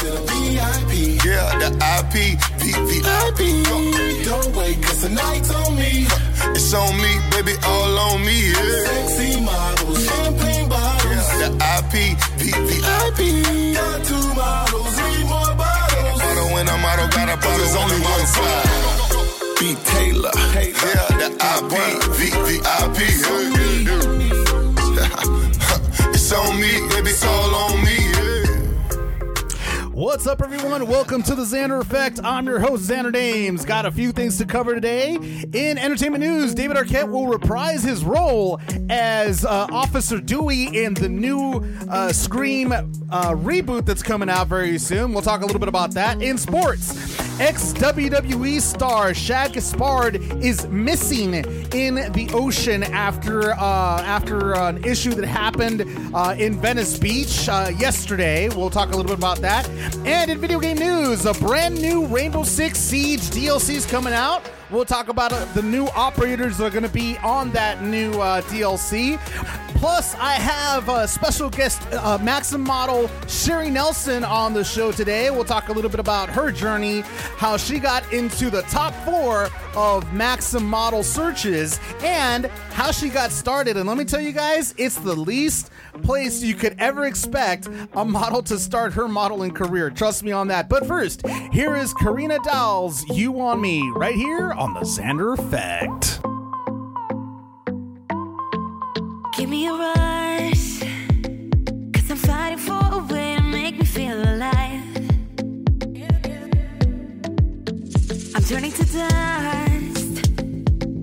to the VIP. Yeah, the IP, VVIP. Don't wait, cause tonight's on me. It's on me, baby, all on me, yeah. Sexy models, champagne bottles. Yeah, the IP, VVIP. Got two models, three more bottles. Bottle when I'm out, got a bottle, There's only one side. B. Taylor. Yeah, the IP, VVIP. It's on me, baby, it's all on me. What's up, everyone? Welcome to the Xander Effect. I'm your host, Xander Dames. Got a few things to cover today. In entertainment news, David Arquette will reprise his role as uh, Officer Dewey in the new uh, Scream uh, reboot that's coming out very soon. We'll talk a little bit about that. In sports, ex WWE star Shad Gaspard is missing in the ocean after uh, after an issue that happened uh, in Venice Beach uh, yesterday. We'll talk a little bit about that. And in video game news, a brand new Rainbow Six Siege DLC is coming out. We'll talk about uh, the new operators that are going to be on that new uh, DLC. Plus, I have a special guest, uh, Maxim model Sherry Nelson, on the show today. We'll talk a little bit about her journey, how she got into the top four of Maxim model searches, and how she got started. And let me tell you guys, it's the least place you could ever expect a model to start her modeling career. Trust me on that. But first, here is Carina Dahl's You On Me, right here on the Xander Effect. Give me a rush, cause I'm fighting for a way to make me feel alive. I'm turning to dust.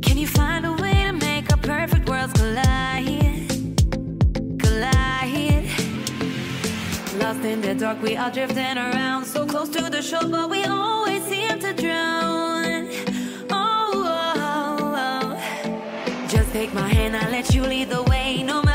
Can you find a way to make our perfect collide? Collide. Lost in the dark, we are drifting around, so close to the shore, but we always seem to drown. Let you lead the way. No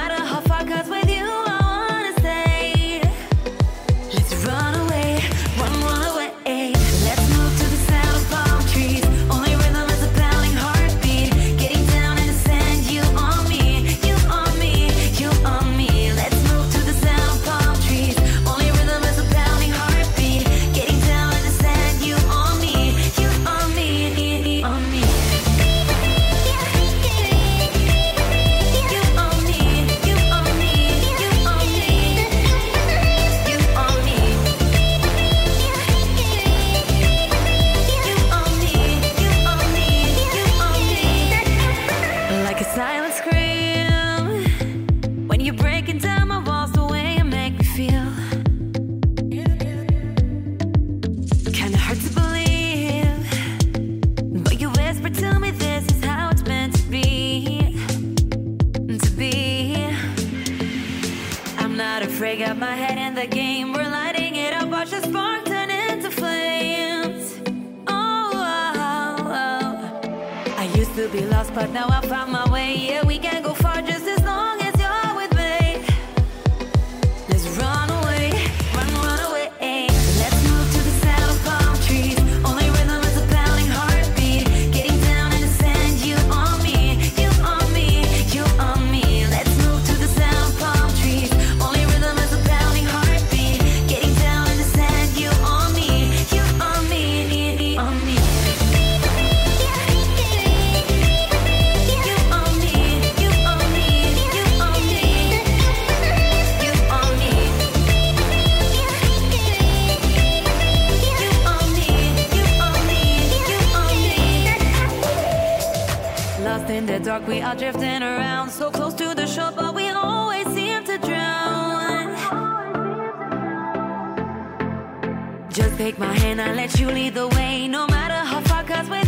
lost, are drifting around, so close to the shore, but we always seem to drown. Just take my hand, I'll let you lead the way. No matter how far, cause with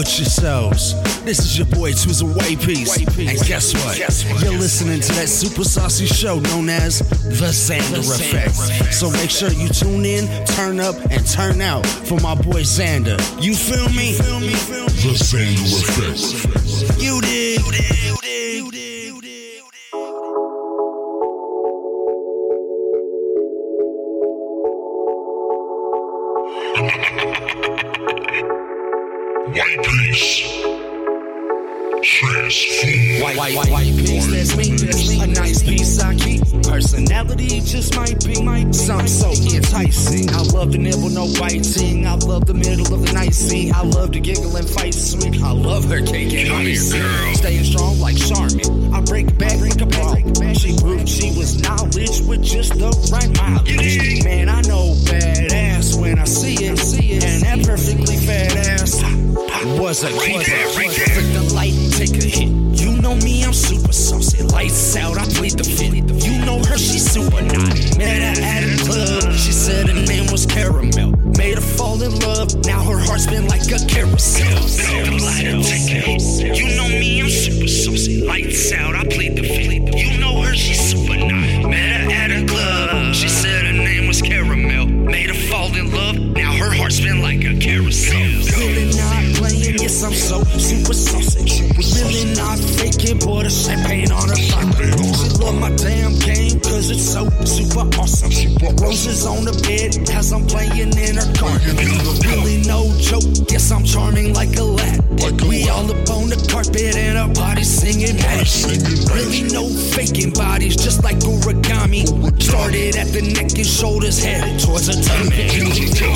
with yourselves? This is your boy Twizm Whyte Piece. And guess what? You're listening to that super saucy show known as The Xander Effect. So make sure you tune in, turn up, and turn out for my boy Xander. You feel me? The Xander Effect. You dig? Whyte Piece. Transform. White, piece. white, white, white piece, that's me, that's me. A nice piece I keep. Personality just might be something so enticing. I love to nibble, no biting. I love the middle of the night scene. I love to giggle and fight sweet. I love her cake and ice. Staying strong like Charmin. I break back, drink a ball. She proved she was knowledge with just the right mileage. Man, I know badass when I see it. See it. And that perfectly fat ass was a was a Flick the light, take a hit. You know me, I'm super saucy. Lights out, I plead the fifth. You know her, she's super naughty. Met her at a club. She said her name was Caramel. Made her fall in love. Now her heart's been like a carousel. You know me, I'm super saucy. Lights out, I plead the fifth. Roses on the bed as I'm playing in her car. Really no joke, yes, I'm charming like a lad. We all up on the carpet and our bodies singing mash. Really no faking bodies, just like origami. Started at the neck and shoulders, headed towards her tummy.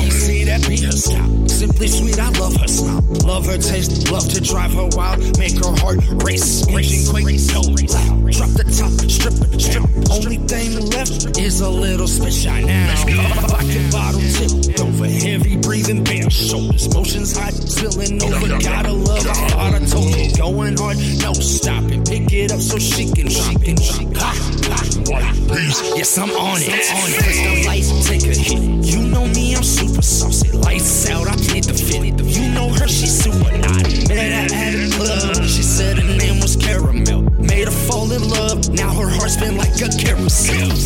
See that be her style. Simply sweet, I love her smile. Love her taste, love to drive her wild, make her heart race. Engine quake, no loud. Drop the top, strip it, strip. Only thing left is a little spit shine now. Vodka bottle tipped over, heavy breathing, bare shoulders. Motions hot, spilling over. Gotta love, I thought I told you. Going hard, no stopping. Pick it up so she can drop it. Ha, ha. Yes, I'm on it. On it. A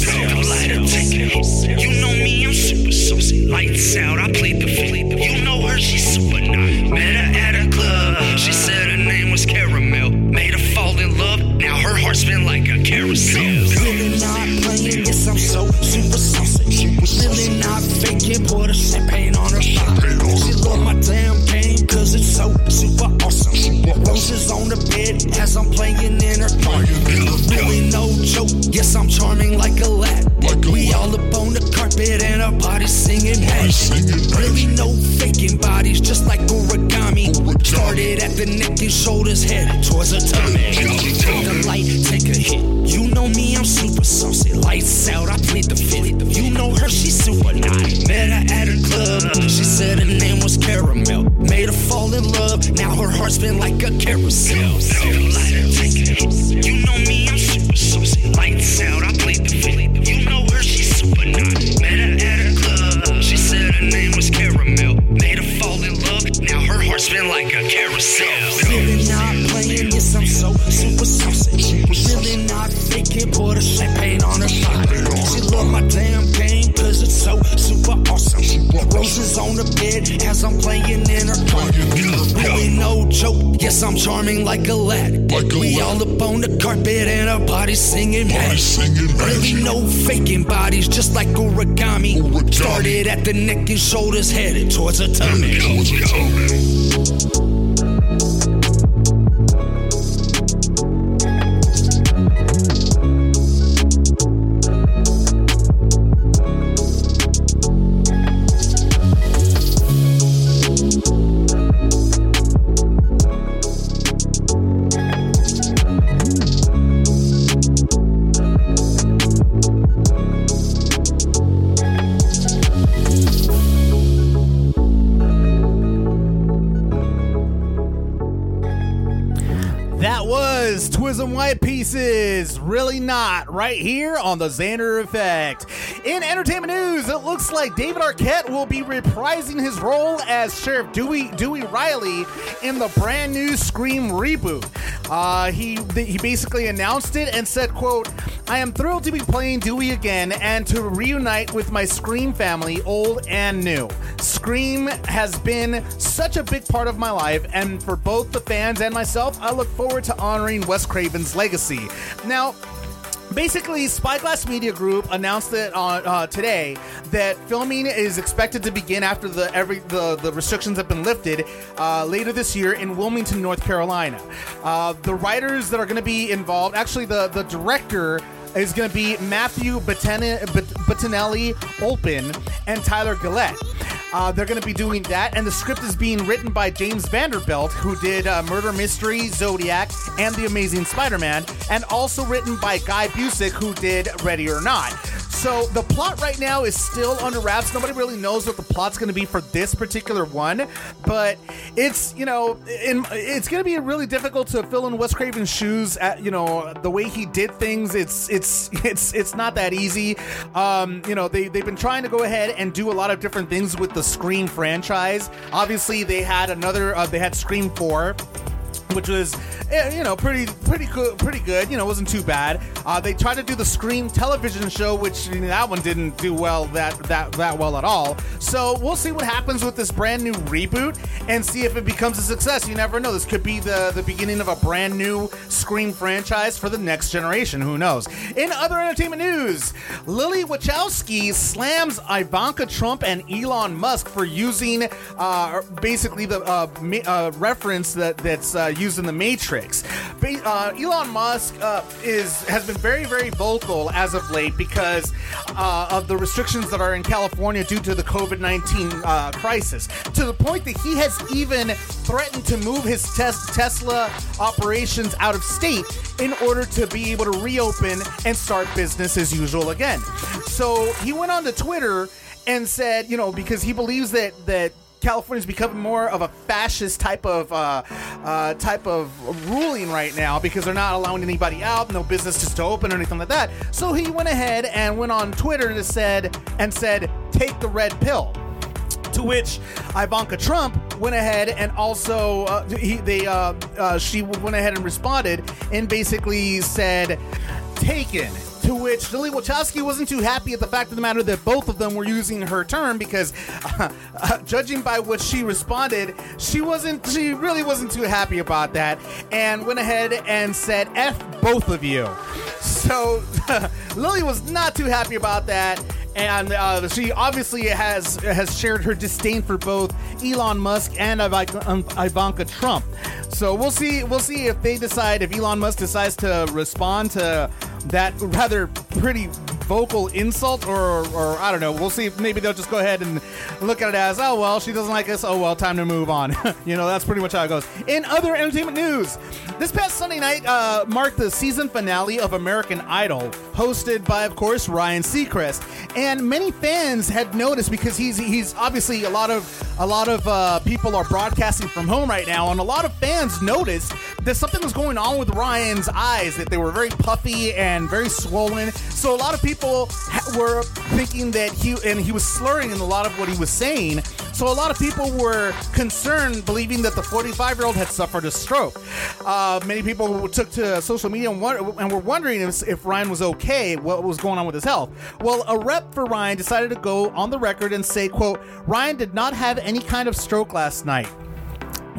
the neck and shoulders, headed towards her tummy. Pieces. Really not. Right here on the Xander Effect. In entertainment news, it looks like David Arquette will be reprising his role as Sheriff Dewey Dewey Riley in the brand new Scream reboot. Uh, he he basically announced it and said, "quote I am thrilled to be playing Dewey again and to reunite with my Scream family, old and new. Scream has been such a big part of my life, and for both the fans and myself, I look forward to honoring Wes Craven's legacy. Now, Basically, Spyglass Media Group announced it on uh, today that filming is expected to begin after the every the, the restrictions have been lifted uh, later this year in Wilmington, North Carolina. Uh, the writers that are going to be involved, actually, the the director is going to be Matthew Batten- Bat- Bettinelli Olpin and Tyler Gillett. Uh, they're going to be doing that, and the script is being written by James Vanderbilt, who did uh, Murder Mystery, Zodiac, and The Amazing Spider-Man, and also written by Guy Busick, who did Ready or Not. So the plot right now is still under wraps. Nobody really knows what the plot's going to be for this particular one, but it's you know, in, it's going to be really difficult to fill in Wes Craven's shoes. At you know the way he did things, it's it's it's it's not that easy. Um, you know they they've been trying to go ahead and do a lot of different things with the Scream franchise. Obviously, they had another. Uh, they had Scream Four which was eh, you know pretty pretty good pretty good. You know wasn't too bad. Uh, they tried to do the scream television show which you know, that one didn't do well that that that well at all. So we'll see what happens with this brand new reboot and see if it becomes a success. You never know. This could be the the beginning of a brand new scream franchise for the next generation. Who knows? In other entertainment news lily wachowski slams ivanka trump and elon musk for using uh, basically the uh, uh, reference that that's uh, used in the Matrix. Uh, Elon Musk uh, is has been very very vocal as of late because uh, of the restrictions that are in California due to the COVID nineteen uh, crisis. To the point that he has even threatened to move his tes- Tesla operations out of state in order to be able to reopen and start business as usual again. So he went on to Twitter and said, you know, because he believes that that California's becoming more of a fascist type of uh, uh, type of ruling right now because they're not allowing anybody out, no businesses to open or anything like that. So he went ahead and went on Twitter to said and said, "Take the red pill." To which Ivanka Trump went ahead and also uh, he, they uh, uh, she went ahead and responded and basically said, "Taken." To which Lily Wachowski wasn't too happy at the fact of the matter that both of them were using her term because, uh, uh, judging by what she responded, she wasn't. She really wasn't too happy about that, and went ahead and said "f both of you." So Lily was not too happy about that. And uh, she obviously has has shared her disdain for both Elon Musk and Ivanka, um, Trump. So we'll see. We'll see if they decide if Elon Musk decides to respond to that rather pretty vocal insult or, or I don't know. We'll see maybe they'll just go ahead and look at it as, oh, well, she doesn't like us. Oh, well, time to move on. you know, that's pretty much how it goes. In other entertainment news, this past Sunday night uh, marked the season finale of American Idol, hosted by, of course, Ryan Seacrest. And many fans had noticed because he's he's obviously a lot of a lot of uh, people are broadcasting from home right now, and a lot of fans noticed that something was going on with Ryan's eyes, that they were very puffy and very swollen. So a lot of people ha- were thinking that he and he was slurring in a lot of what he was saying. So a lot of people were concerned, believing that the 45 year old had suffered a stroke. Uh, many people took to social media and, won- and were wondering if, if Ryan was okay, what was going on with his health. Well, a rep for Ryan decided to go on the record and say, "quote Ryan did not have any kind of stroke last night."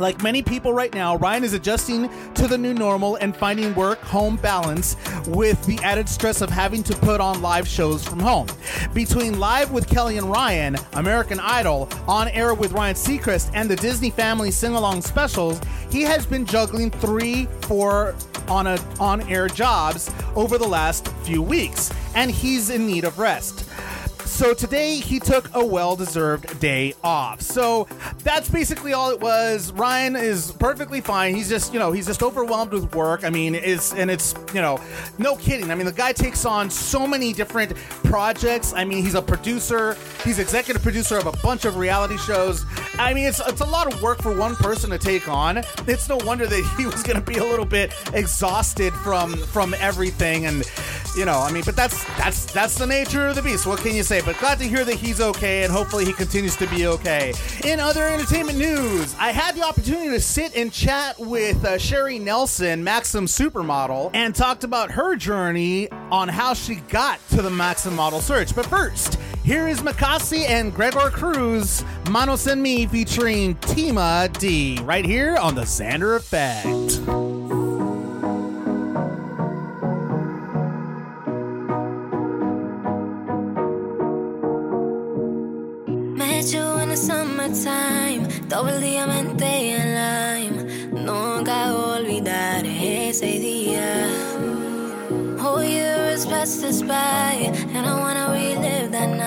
Like many people right now, Ryan is adjusting to the new normal and finding work home balance with the added stress of having to put on live shows from home. Between Live with Kelly and Ryan, American Idol, On Air with Ryan Seacrest, and the Disney Family Sing Along specials, he has been juggling three, four on a on air jobs over the last few weeks, and he's in need of rest. So today he took a well-deserved day off. So that's basically all it was. Ryan is perfectly fine. He's just, you know, he's just overwhelmed with work. I mean, it's and it's, you know, no kidding. I mean, the guy takes on so many different projects. I mean, he's a producer. He's executive producer of a bunch of reality shows. I mean, it's it's a lot of work for one person to take on. It's no wonder that he was going to be a little bit exhausted from from everything and you know, I mean, but that's that's that's the nature of the beast. What can you say? But glad to hear that he's okay, and hopefully he continues to be okay. In other entertainment news, I had the opportunity to sit and chat with uh, Sherry Nelson, Maxim supermodel, and talked about her journey on how she got to the Maxim model search. But first, here is Makasi and Gregoir Cruz, Manos En Mi featuring Tima Dee, right here on the Xander Effect. Summertime, double diamante and lime. Nunca olvidar ese día. Whole years passed us by, and I wanna relive that night.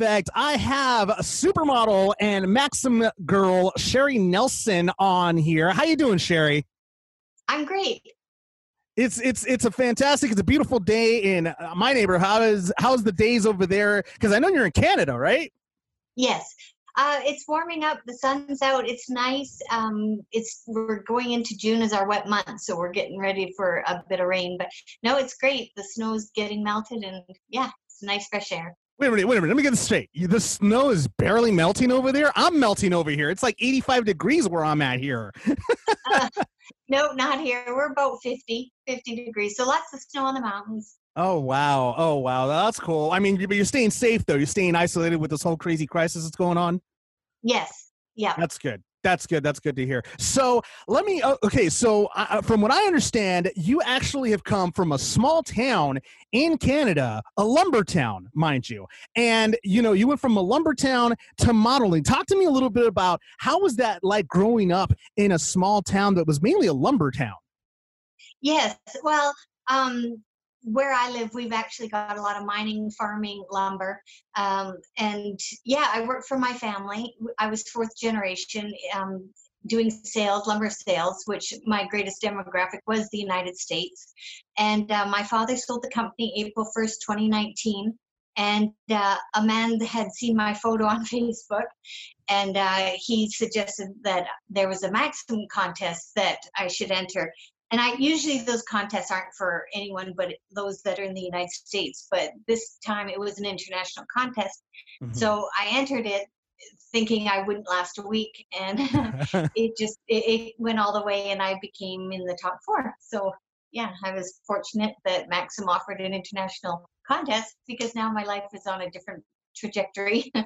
Effect, I have supermodel and Maxim girl Sherry Nelson on here. How you doing, Sherry? I'm great. It's it's it's a fantastic. It's a beautiful day in uh, my neighborhood. How is how's the days over there? Because I know you're in Canada, right? Yes. Uh, it's warming up. The sun's out. It's nice. Um, it's we're going into June as our wet month, so we're getting ready for a bit of rain. But no, it's great. The snow's getting melted, and yeah, it's nice fresh air. Wait a minute, wait a minute. Let me get this straight. The snow is barely melting over there. I'm melting over here. It's like 85 degrees where I'm at here. Uh, no, not here. We're about 50, 50 degrees. So lots of snow on the mountains. Oh wow! Oh wow! That's cool. I mean, but you're staying safe though. You're staying isolated with this whole crazy crisis that's going on. Yes. Yeah. That's good. That's good. That's good to hear. So let me. oh, Okay, so uh, from what I understand, you actually have come from a small town in Canada, a lumber town, mind you, and you know you went from a lumber town to modeling. Talk to me a little bit about how was that like growing up in a small town that was mainly a lumber town. Yes. Well, um, where I live, we've actually got a lot of mining, farming, lumber, um, and yeah, I work for my family. I was fourth generation um, doing sales, lumber sales, which my greatest demographic was the United States. And uh, my father sold the company April first, 2019. And uh, a man had seen my photo on Facebook, and uh, he suggested that there was a Maxim contest that I should enter and I usually those contests aren't for anyone but those that are in the United States. But this time it was an international contest, Mhm. so I entered it thinking I wouldn't last a week, and it just it, it went all the way, and I became in the top four. So yeah, I was fortunate that Maxim offered an international contest because now my life is on a different trajectory.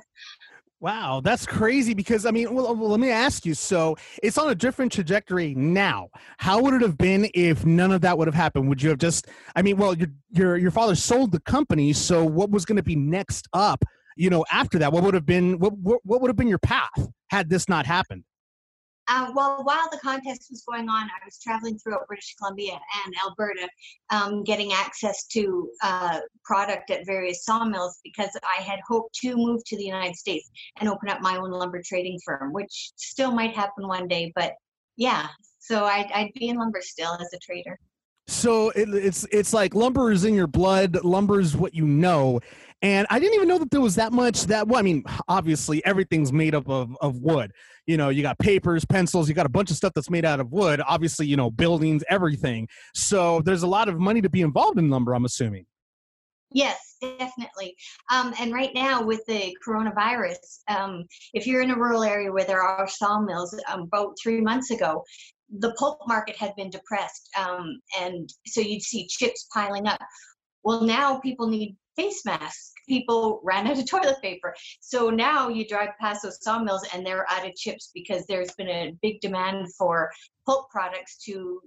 Wow, that's crazy because I mean, well, well, let me ask you. So it's on a different trajectory now. How would it have been if none of that would have happened? Would you have just? I mean, well, your your your father sold the company, so what was going to be next up? You know, after that, what would have been what what, what would have been your path had this not happened? Uh, well, while the contest was going on, I was traveling throughout British Columbia and Alberta, um, getting access to uh, product at various sawmills because I had hoped to move to the United States and open up my own lumber trading firm, which still might happen one day. But yeah, so I'd, I'd be in lumber still as a trader. So it, it's it's like lumber is in your blood. Lumber is what you know, and I didn't even know that there was that much. That well, I mean, obviously everything's made up of of wood. You know, you got papers, pencils, you got a bunch of stuff that's made out of wood. Obviously, you know, buildings, everything. So there's a lot of money to be involved in lumber. I'm assuming. Yes, definitely. Um, and right now, with the coronavirus, um, if you're in a rural area where there are sawmills, um, about three months ago, the pulp market had been depressed, um, and so you'd see chips piling up. Well, now people need face masks. People ran out of toilet paper, so now you drive past those sawmills and they're out of chips because there's been a big demand for pulp products to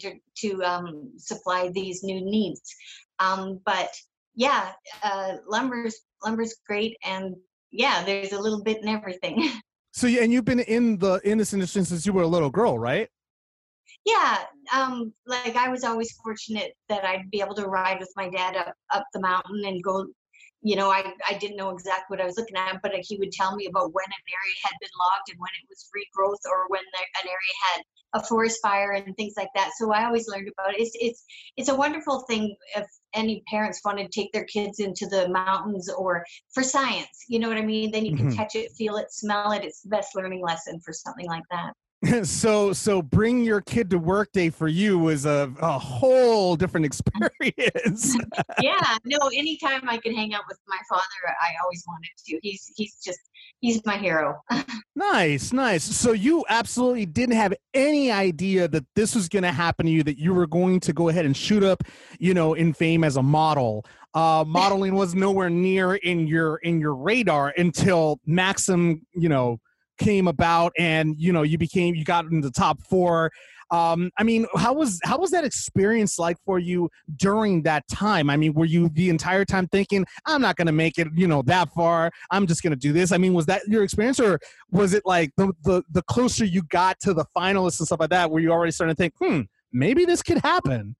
to, to um, supply these new needs. Um, but yeah, uh, lumber's lumber's great, and yeah, there's a little bit in everything. So yeah, and you've been in the in this industry since you were a little girl, right? yeah, um, like I was always fortunate that I'd be able to ride with my dad up up the mountain and go. You know, I, I didn't know exactly what I was looking at, but he would tell me about when an area had been logged and when it was regrowth or when there, an area had a forest fire and things like that. So I always learned about it. It's it's it's a wonderful thing if any parents want to take their kids into the mountains or for science. You know what I mean? Then you can Mhm. touch it, feel it, smell it. It's the best learning lesson for something like that. so so bring your kid to work day for you was a, a whole different experience. yeah, no, anytime I could hang out with my father, I always wanted to. He's he's just he's my hero. Nice, nice. So you absolutely didn't have any idea that this was going to happen to you, that you were going to go ahead and shoot up, you know, in fame as a model. Uh, modeling was nowhere near in your in your radar until Maxim, you know, came about, and you know, you became you got in the top four. Um, I mean, how was how was that experience like for you during that time? I mean, were you the entire time thinking, "I'm not going to make it, you know, that far. I'm just going to do this"? I mean, was that your experience, or was it like the, the the closer you got to the finalists and stuff like that where you already starting to think hmm maybe this could happen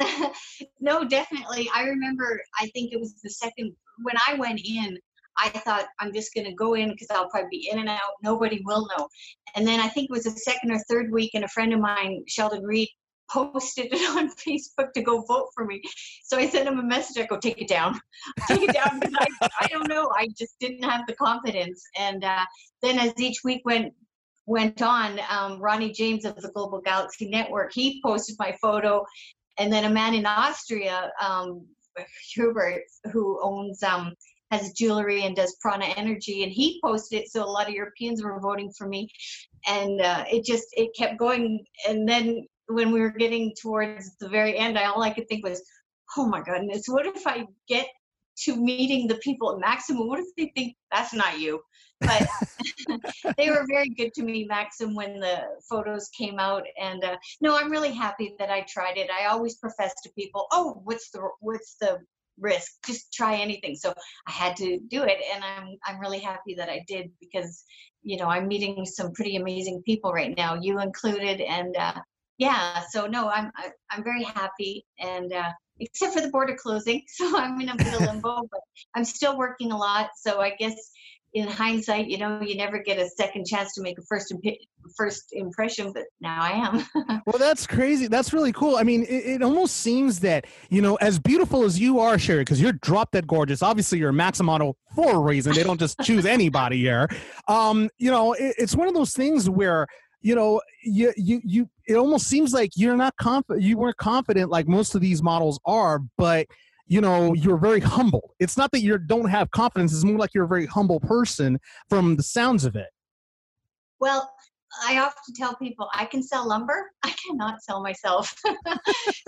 no, definitely. I remember. I think it was the second when I went in. I thought I'm just going to go in because I'll probably be in and out. Nobody will know. And then I think it was the second or third week, and a friend of mine, Sheldon Reed, posted it on Facebook to go vote for me. So I sent him a message. I go, take it down, take it down because I, I don't know. I just didn't have the confidence. And uh, then as each week went went on, um, Ronnie James of the Global Galaxy Network, he posted my photo, and then a man in Austria, um, Hubert, who owns um, has jewelry and does Prana Energy, and he posted it. So a lot of Europeans were voting for me, and uh, it just it kept going. And then when we were getting towards the very end, I all I could think was, oh my goodness, what if I get to meeting the people at Maxim? What if they think that's not you? But they were very good to me, Maxim, when the photos came out. And uh, no, I'm really happy that I tried it. I always profess to people, oh, what's the what's the risk? Just try anything. So I had to do it, and I'm I'm really happy that I did because you know i'm meeting some pretty amazing people right now you included and uh, yeah so no i'm I, i'm very happy and uh, except for the border closing so i'm in a bit of limbo but i'm still working a lot so i guess in hindsight you know you never get a second chance to make a first impi- first impression but now i am Well, that's crazy. That's really cool. I mean, it, it almost seems that, you know, as beautiful as you are, Sherry, because you're drop dead gorgeous. Obviously, you're a Maxim model for a reason. They don't just choose anybody here. Um, you know, it, it's one of those things where, you know, you, you, you, it almost seems like you're not confident, you weren't confident like most of these models are, but, you know, you're very humble. It's not that you don't have confidence, it's more like you're a very humble person from the sounds of it. Well, I often tell people I can sell lumber. I cannot sell myself.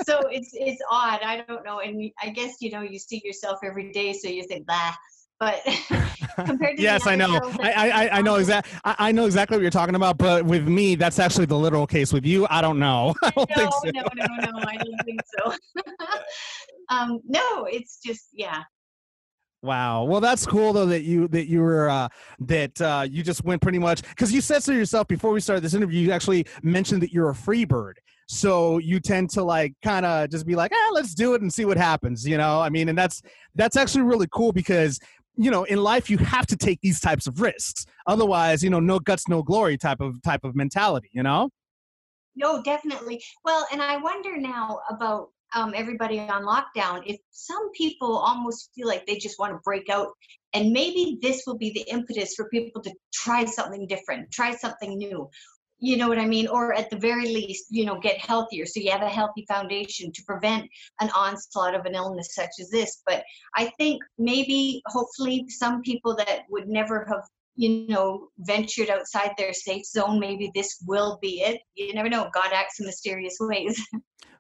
so it's it's odd. I don't know. And I guess you know you see yourself every day, so you think bah. But compared to yes, I know. I, I, I- I know exactly I, I know exactly what you're talking about. But with me, that's actually the literal case. With you, I don't know. I don't no, think so. no, no, no. I don't think so. Um, no, it's just yeah. Wow. Well, that's cool though that you that you were uh, that uh, you just went pretty much because you said so yourself before we started this interview. You actually mentioned that you're a free bird, so you tend to like kind of just be like, ah, let's do it and see what happens. You know, I mean, and that's that's actually really cool because you know in life you have to take these types of risks. Otherwise, you know, no guts, no glory type of type of mentality. You know. No, definitely. Well, and I wonder now about um, everybody on lockdown if some people almost feel like they just want to break out, and maybe this will be the impetus for people to try something different, try something new. You know what I mean? Or at the very least, you know, get healthier so you have a healthy foundation to prevent an onslaught of an illness such as this. But I think maybe, hopefully, some people that would never have you know, ventured outside their safe zone, maybe this will be it. You never know. God acts in mysterious ways.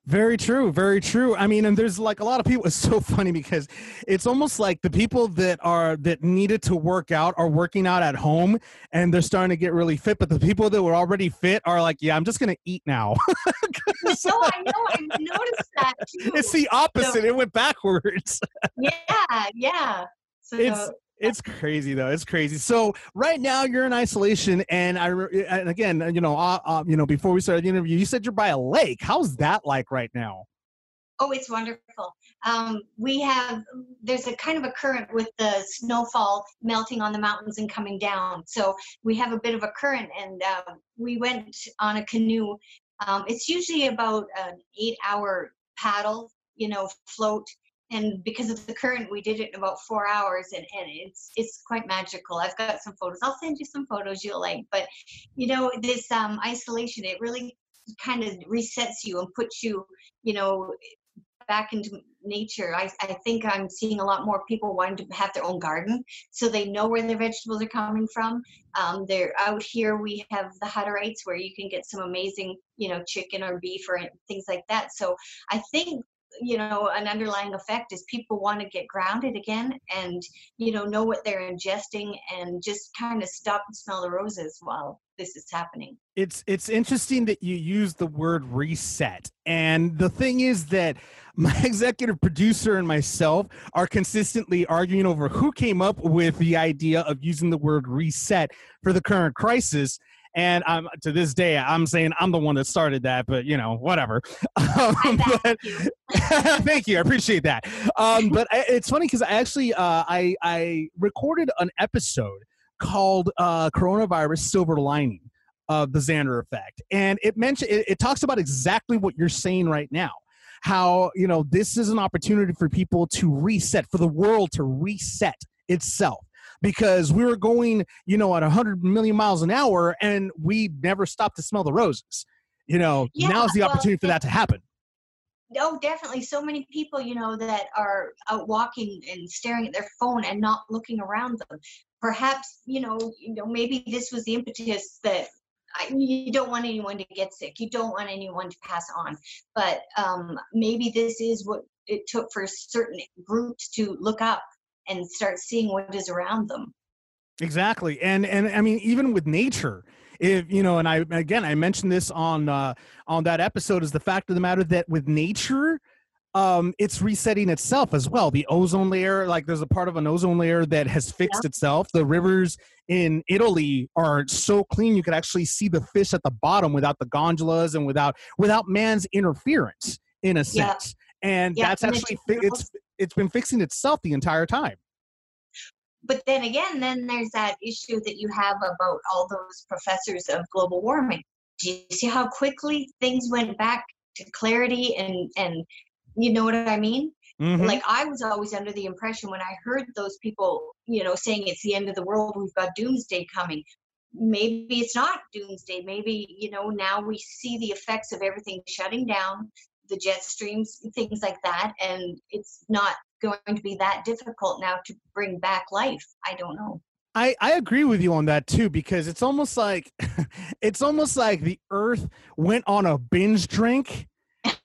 Very true, very true. I mean, and there's like a lot of people. It's so funny because it's almost like the people that are that needed to work out are working out at home and they're starting to get really fit. But the people that were already fit are like, yeah, I'm just gonna eat now. so I know I've noticed that too. it's the opposite. It went backwards. yeah, yeah. So It's it's crazy though. It's crazy. So right now you're in isolation, and I and again, you know, uh, uh, you know, before we started the interview, you said you're by a lake. How's that like right now? Oh, it's wonderful. Um, we have there's a kind of a current with the snowfall melting on the mountains and coming down. So we have a bit of a current, and um, we went on a canoe. Um, it's usually about an eight-hour paddle, you know, float. And because of the current, we did it in about four hours, and, and it's it's quite magical. I've got some photos. I'll send you some photos you'll like. But you know, this um, isolation, it really kind of resets you and puts you, you know, back into nature. I, I think I'm seeing a lot more people wanting to have their own garden so they know where their vegetables are coming from. Um, they're out here. We have the Hutterites where you can get some amazing, you know, chicken or beef or things like that. So I think you know an underlying effect is people want to get grounded again and you know know what they're ingesting and just kind of stop and smell the roses while this is happening. It's it's interesting that you use the word reset and the thing is that my executive producer and myself are consistently arguing over who came up with the idea of using the word reset for the current crisis and I'm to this day I'm saying I'm the one that started that, but you know whatever. Um, but, thank you, I appreciate that. Um, but I, it's funny because I actually uh, I I recorded an episode called uh, "Coronavirus Silver Lining" of the Xander Effect, and it mentioned it, it talks about exactly what you're saying right now. How you know this is an opportunity for people to reset, for the world to reset itself because we were going, you know, at 100 million miles an hour and we never stopped to smell the roses. You know, Yeah, now's the well, opportunity for that to happen. oh definitely so many people you know that are out walking and staring at their phone and not looking around them perhaps you know you know maybe this was the impetus that I, you don't want anyone to get sick. You don't want anyone to pass on. But um, maybe this is what it took for certain groups to look up and start seeing what is around them. Exactly. And and I mean even with nature, if you know, and I again I mentioned this on uh on that episode is the fact of the matter that with nature um it's resetting itself as well. The ozone layer, like there's a part of an ozone layer that has fixed itself. The rivers in Italy are so clean you could actually see the fish at the bottom without the gondolas and without without man's interference in a Yeah. sense. And Yeah, that's and actually it's it's been fixing itself the entire time. But then again, then there's that issue that you have about all those professors of global warming. Do you see how quickly things went back to clarity and and you know what I mean? Mhm. like i was always under the impression when i heard those people you know saying it's the end of the world we've got doomsday coming maybe it's not doomsday maybe you know now we see the effects of everything shutting down the jet streams things like that and it's not going to be that difficult now to bring back life. I don't know. I, I agree with you on that too because it's almost like it's almost like the earth went on a binge drink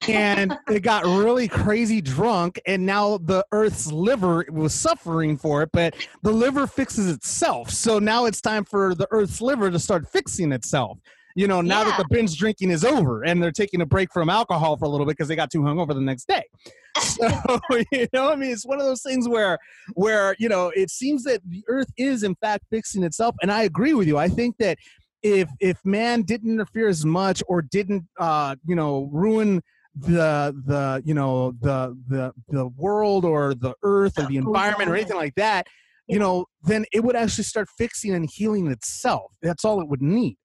and it got really crazy drunk and now the earth's liver was suffering for it but the liver fixes itself. So now it's time for the earth's liver to start fixing itself you know now that the binge drinking is over and they're taking a break from alcohol for a little bit because they got too hungover the next day. So you know i mean? It's one of those things where where you know it seems that the earth is in fact fixing itself and i agree with you. I think that if if man didn't interfere as much or didn't uh you know ruin the the you know the the the world or the earth or the environment or anything like that you know then it would actually start fixing and healing itself. That's all it would need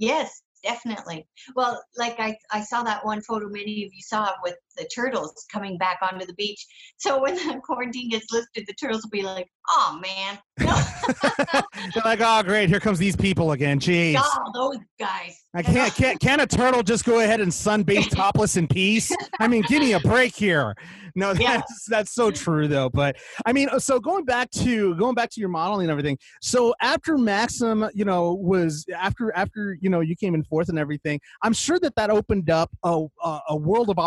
Yes, definitely. Well, like I, I saw that one photo many of you saw with the turtles coming back onto the beach. So when the quarantine gets lifted, the turtles will be like, "Oh man, they're like oh great here comes these people again jeez God, those guys." I can't, can't, can a turtle just go ahead and sunbathe topless in peace? I mean, give me a break here. No, that's, Yeah. that's so true though. But I mean, so going back to going back to your modeling and everything. So after Maxim, you know, was after after you know you came in fourth and everything. I'm sure that that opened up a a, a world of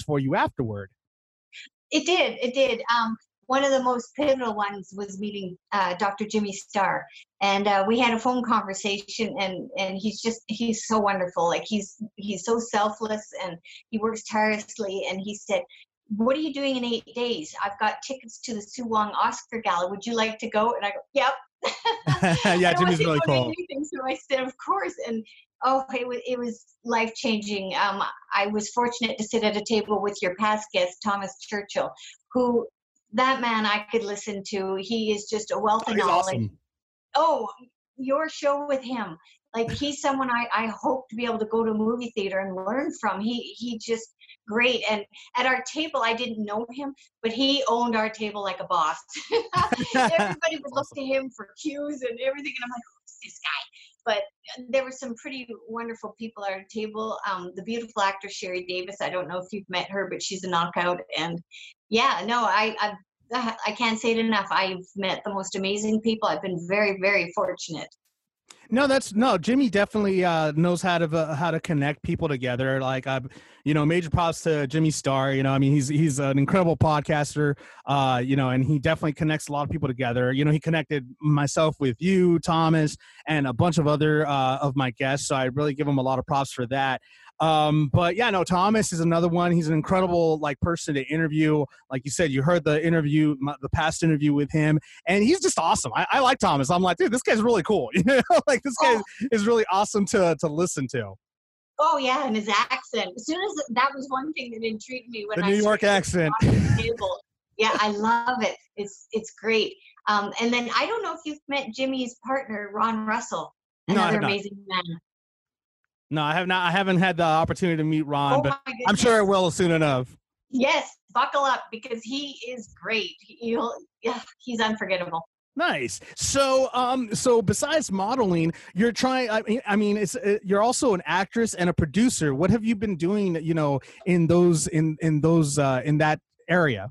for you afterward. It did. It did. Um, one of the most pivotal ones was meeting uh, Dr. Jimmy Star, and uh, we had a phone conversation. and And he's just he's so wonderful. Like he's he's so selfless, and he works tirelessly. And he said, "What are you doing in eight days? I've got tickets to the Sue Wong Oscar Gala. Would you like to go?" And I go, "Yep." Yeah, Jimmy's really cool. anything, so I said, "Of course." And oh, it was it was life changing. Um, I was fortunate to sit at a table with your past guest, Thomas Churchill, who that man I could listen to. He is just a wealth of knowledge. awesome. Oh, your show with him. Like he's someone I, I hope to be able to go to a movie theater and learn from. He he just great. And at our table I didn't know him, but he owned our table like a boss. Everybody would look to him for cues and everything, and I'm like, who's this guy? But there were some pretty wonderful people at our table. Um, the beautiful actor Sherry Davis. I don't know if you've met her, but she's a knockout. And yeah, no, I I, I can't say it enough. I've met the most amazing people. I've been very very fortunate. No, that's no. Jimmy definitely uh, knows how to uh, how to connect people together. Like, uh, you know, major props to Jimmy Star. You know, I mean, he's he's an incredible podcaster. Uh, you know, and he definitely connects a lot of people together. You know, he connected myself with you, Thomas, and a bunch of other uh, of my guests. So I really give him a lot of props for that. Um, but yeah, no, Thomas is another one. He's an incredible like person to interview. Like you said, you heard the interview, my, the past interview with him, and he's just awesome. I, I like Thomas. I'm like, dude, this guy's really cool. You know, like this guy Oh. is really awesome to to listen to. Oh yeah, and his accent. As soon as that was one thing that intrigued me when The I New York accent. watching the table. Yeah, I love it. It's it's great. Um, and then I don't know if you've met Jimmy's partner, Ron Russell, No, another not. amazing man. No, I have not. I haven't had the opportunity to meet Ron, oh but. I'm sure I will soon enough. Yes, buckle up because he is great. He'll, yeah, he's unforgettable. Nice. So, um, so besides modeling, you're trying. I mean, I mean, it's uh, you're also an actress and a producer. What have you been doing? You know, in those in in those uh, in that area.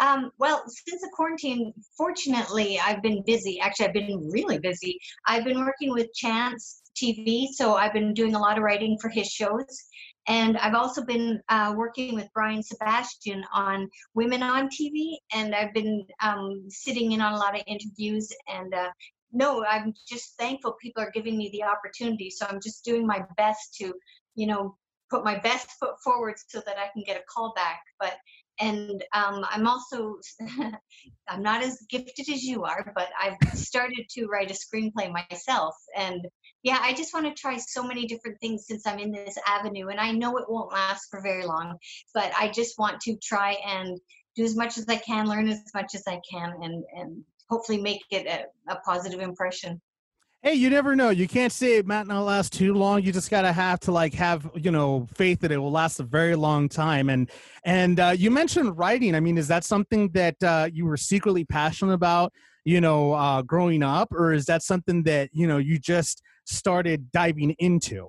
Um, well, since the quarantine, fortunately, I've been busy. Actually, I've been really busy. I've been working with Chance TV, so I've been doing a lot of writing for his shows. And I've also been uh, working with Brian Sebastian on Women on TV, and I've been um, sitting in on a lot of interviews. And uh, no, I'm just thankful people are giving me the opportunity. So I'm just doing my best to, you know, put my best foot forward so that I can get a call back. But and um, I'm also I'm not as gifted as you are, but I've started to write a screenplay myself. And yeah, I just want to try so many different things since I'm in this avenue, and I know it won't last for very long. But I just want to try and do as much as I can, learn as much as I can, and and hopefully make it a, a positive impression. Hey, you never know. You can't say it might not last too long. You just gotta have to like have you know faith that it will last a very long time. And and uh, you mentioned writing. I mean, is that something that uh, you were secretly passionate about? You know, uh, growing up, or is that something that you know you just started diving into?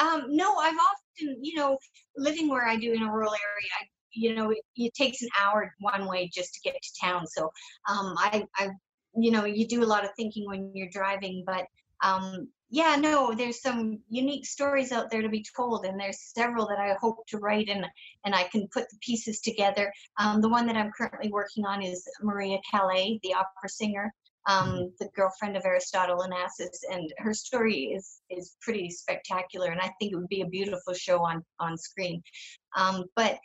Um, no, I've often, you know, living where I do in a rural area, I, you know, it, it takes an hour one way just to get to town. So um, I, I, you know, you do a lot of thinking when you're driving, but um, yeah, no, there's some unique stories out there to be told, and there's several that I hope to write and and I can put the pieces together. Um, the one that I'm currently working on is Maria Callas, the opera singer, um, the girlfriend of Aristotle Onassis, and her story is is pretty spectacular, and I think it would be a beautiful show on on screen. Um, but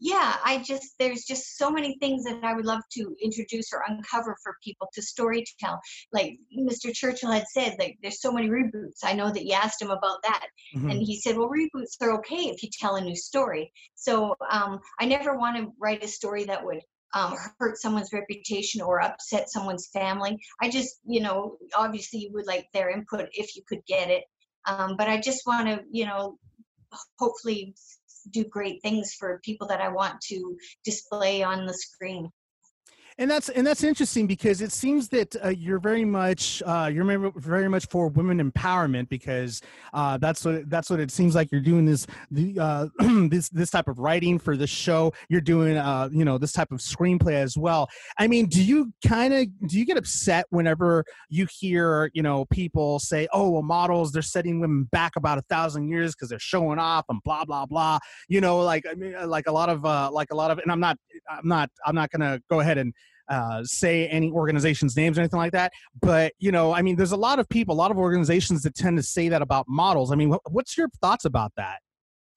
yeah, I just there's just so many things that I would love to introduce or uncover for people to story tell. Like Mr. Churchill had said, like there's so many reboots. I know that you asked him about that, Mhm. and he said, well, reboots are okay if you tell a new story. So um, I never want to write a story that would um, hurt someone's reputation or upset someone's family. I just, you know, obviously you would like their input if you could get it. Um, but I just want to, you know, hopefully do great things for people that I want to display on the screen. And that's and that's interesting because it seems that uh, you're very much uh, you're very- much for women empowerment because uh, that's what that's what it seems like you're doing this the uh, this this type of writing for the show. You're doing uh, you know this type of screenplay as well. I mean do you kind of do you get upset whenever you hear you know people say oh well models they're setting women back about a thousand years because they're showing off and blah blah blah. You know like i mean like a lot of uh, like a lot of and i'm not i'm not i'm not gonna go ahead and uh, say any organization's names or anything like that. But you know, I mean, there's a lot of people, a lot of organizations that tend to say that about models. I mean, wh- what's your thoughts about that?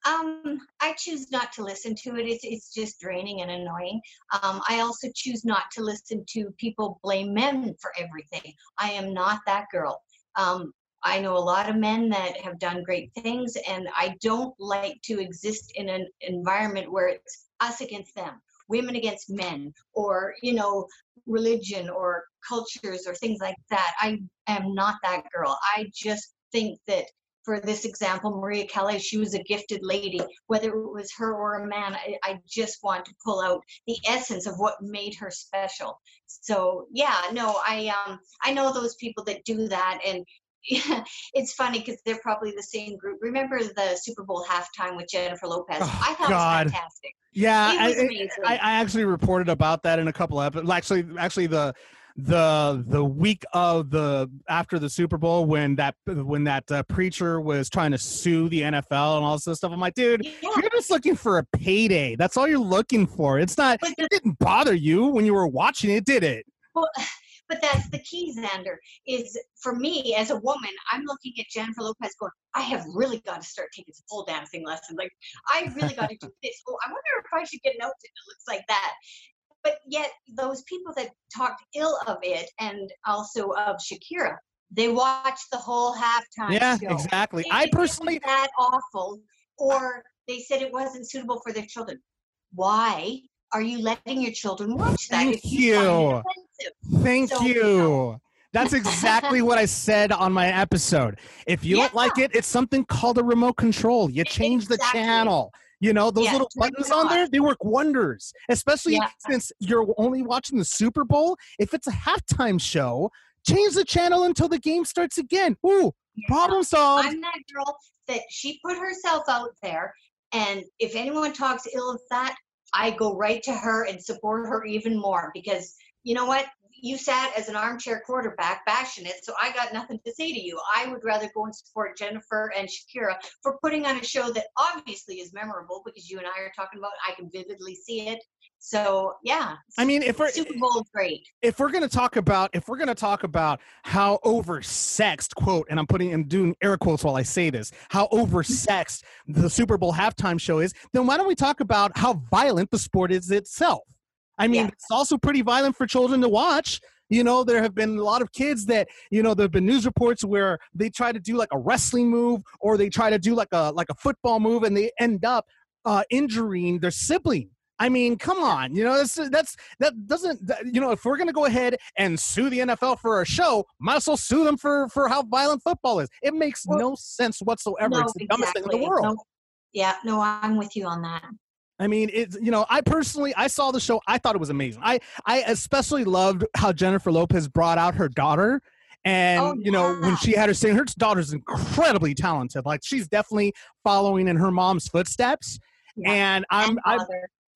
Um, I choose not to listen to it. It's it's just draining and annoying. Um, I also choose not to listen to people blame men for everything. I am not that girl. Um, I know a lot of men that have done great things, and I don't like to exist in an environment where it's us against them, women against men, or you know, religion or cultures or things like that. I am not that girl. I just think that for this example, Maria Callas, she was a gifted lady. Whether it was her or a man, I, I just want to pull out the essence of what made her special. So yeah, no, I um I know those people that do that, and it's funny because they're probably the same group. Remember the Super Bowl halftime with Jennifer Lopez? Oh, I thought God. it was fantastic. Yeah, I, was I- I, I actually reported about that in a couple of episodes. Actually, actually the the the week of the after the Super Bowl when that when that uh, preacher was trying to sue the NFL and all this stuff. I'm like, dude, Yeah. you're just looking for a payday. That's all you're looking for. It's not. But It didn't bother you when you were watching it, did it? Well, but that's the key, Xander, is for me as a woman, I'm looking at Jennifer Lopez going, I have really got to start taking some pole dancing lessons. Like, I really got to do this. Oh, I wonder if I should get an outfit that looks like that. But yet, those people that talked ill of it and also of Shakira, they watched the whole halftime Yeah, show. exactly. I think it was personally, that awful, or they said it wasn't suitable for their children. Why are you letting your children watch that? Thank you you. thank So, you. That's exactly what I said on my episode. If you don't like it, it's something called a remote control. You change the channel. You know, those Yeah, little buttons on there, they work wonders. Especially Yeah. since you're only watching the Super Bowl. If it's a halftime show, change the channel until the game starts again. Ooh, problem solved. I'm that girl that she put herself out there, and if anyone talks ill of that, I go right to her and support her even more because you know what? You sat as an armchair quarterback bashing it, so I got nothing to say to you. I would rather go and support Jennifer and Shakira for putting on a show that obviously is memorable because you and I are talking about. I can vividly see it. So yeah, I mean, if we're Super Bowl great. if we're gonna talk about if we're gonna talk about how oversexed quote and i'm putting i'm doing air quotes while i say this how oversexed the super bowl halftime show is then why don't we talk about how violent the sport is itself i mean Yeah. it's also pretty violent for children to watch you know there have been a lot of kids that you know there have been news reports where they try to do like a wrestling move or they try to do like a like a football move and they end up uh injuring their sibling I mean, come on, you know that's that's that doesn't that, you know if we're gonna go ahead and sue the NFL for a show, might as well sue them for for how violent football is. It makes Well, no sense whatsoever. No, it's the dumbest thing in the exactly. world. No, yeah, no, I'm with you on that. I mean, it's you know, I personally I saw the show. I thought it was amazing. I I especially loved how Jennifer Lopez brought out her daughter. And Oh, you know, when she had her sing, her daughter's incredibly talented. Like she's definitely following in her mom's footsteps. Yeah. And I'm And I.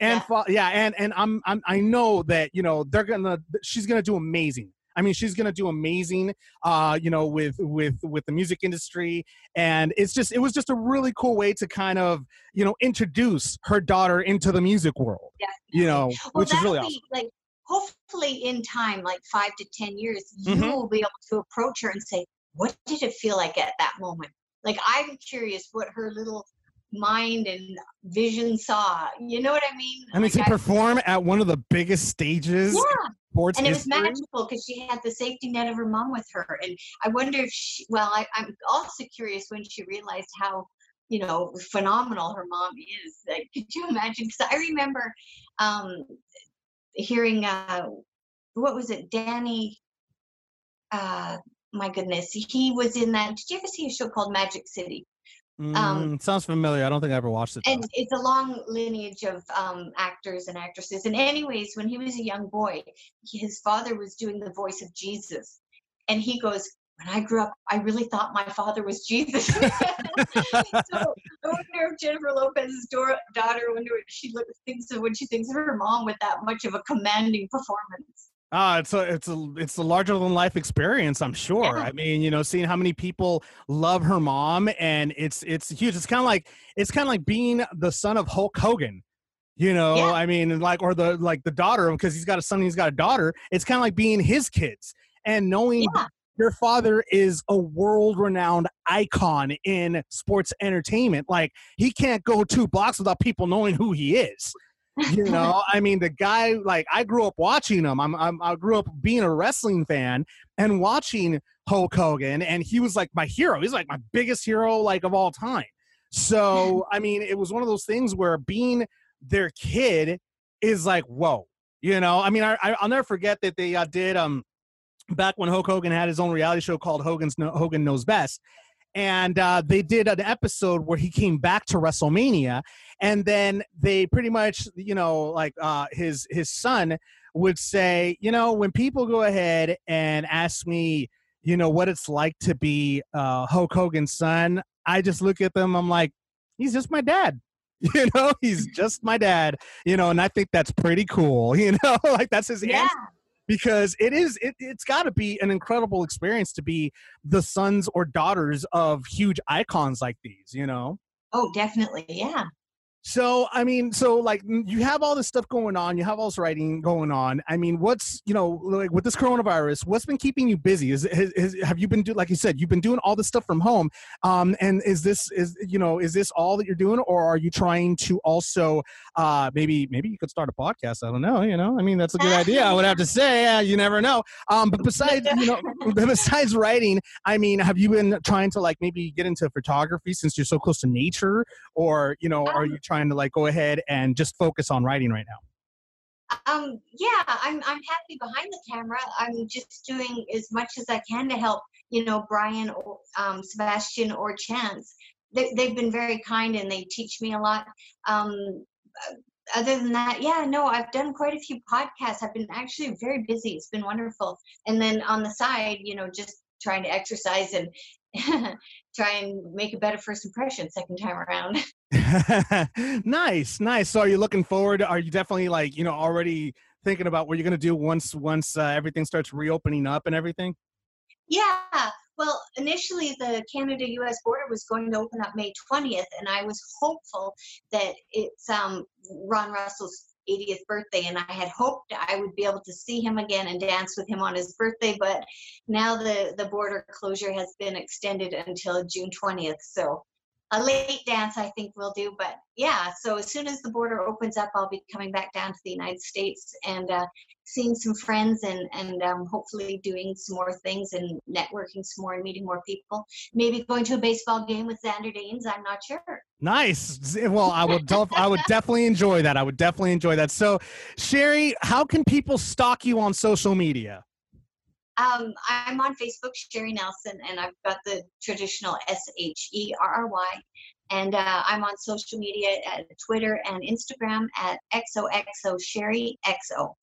and Yeah. yeah and and I'm, I'm i know that you know they're gonna she's gonna do amazing i mean she's gonna do amazing uh you know with with with the music industry and it's just it was just a really cool way to kind of you know introduce her daughter into the music world yeah. you know Well, which is really that'll awesome Like, hopefully, in time, like five to ten years, you Mhm. will be able to approach her and say, "What did it feel like at that moment?" Like, I'm curious what her little mind and vision saw. You know what I mean? i mean Like, to perform at one of the biggest stages yeah, sports and it was magical because she had the safety net of her mom with her. And I wonder if she, well, I, I'm also curious when she realized how, you know, phenomenal her mom is. Like, could you imagine? Because I remember um, hearing, uh, what was it, Danny? Uh, my goodness, he was in that. Did you ever see a show called Magic City? Um, Mm, sounds familiar i don't think i ever watched it though. and it's a long lineage of um, actors and actresses. And anyways, when he was a young boy, his father was doing the voice of Jesus, and he goes, "When I grew up, I really thought my father was Jesus." so I wonder if Jennifer Lopez's daughter, wonder what she look, thinks of when she thinks of her mom with that much of a commanding performance. Ah, it's a it's a it's a larger than life experience, I'm sure. Yeah. I mean, you know, seeing how many people love her mom and it's it's huge. It's kind of like it's kind of like being the son of Hulk Hogan. You know, Yeah. I mean, like or the like the daughter because he's got a son, he's got a daughter. It's kind of like being his kids and knowing Yeah. your father is a world-renowned icon in sports entertainment. Like he can't go two blocks without people knowing who he is you know i mean the guy like i grew up watching him. I'm, I'm i grew up being a wrestling fan and watching hulk hogan and he was like my hero. He's like my biggest hero like of all time. So i mean it was one of those things where being their kid is like whoa you know? I mean I, I, i'll never forget that they uh, did um back when hulk hogan had his own reality show called hogan's no, hogan knows best and uh, they did an episode where he came back to WrestleMania, and then they pretty much, you know, like uh, his his son would say, you know, when people go ahead and ask me, you know, what it's like to be uh, Hulk Hogan's son, I just look at them. I'm like, he's just my dad. You know, he's just my dad. You know, and I think that's pretty cool. You know, like that's his Yeah. answer because it is it, it's got to be an incredible experience to be the sons or daughters of huge icons like these you know Oh, definitely. Yeah. So i mean so like you have all this stuff going on you have all this writing going on. I mean what's you know like with this coronavirus what's been keeping you busy? Is, is, is have you been do like you said you've been doing all this stuff from home um and is this is you know is this all that you're doing or are you trying to also uh maybe maybe you could start a podcast i don't know you know? I mean that's a good idea i would have to say yeah, you never know. Um but besides you know besides writing i mean have you been trying to like maybe get into photography since you're so close to nature? Or you know are you trying to like go ahead and just focus on writing right now. Um yeah i'm i'm happy behind the camera. I'm just doing as much as i can to help you know brian or um, sebastian or chance. They, they've been very kind and they teach me a lot. Um uh, other than that yeah no i've done quite a few podcasts. I've been actually very busy. It's been wonderful. And then on the side you know just trying to exercise and try and make a better first impression second time around. nice, nice. So, are you looking forward? Are you definitely like you know already thinking about what you're gonna do once once uh, everything starts reopening up and everything? Yeah. Well, initially the Canada US border was going to open up May 20th, and I was hopeful that it's um, Ron Russell's 80th birthday, and I had hoped I would be able to see him again and dance with him on his birthday. But now the, the border closure has been extended until June 20th. So a late dance, I think we'll do. But yeah, so as soon as the border opens up, I'll be coming back down to the United States and uh, seeing some friends and and um, hopefully doing some more things and networking some more and meeting more people. Maybe going to a baseball game with Xander Dames. I'm not sure. Nice. Well, I would def- I would definitely enjoy that. I would definitely enjoy that. So, Sherry, how can people stalk you on social media? Um, I'm on Facebook, Sherry Nelson, and I've got the traditional S H E R R Y. And uh, I'm on social media at Twitter and Instagram at XOXO Sherry XO.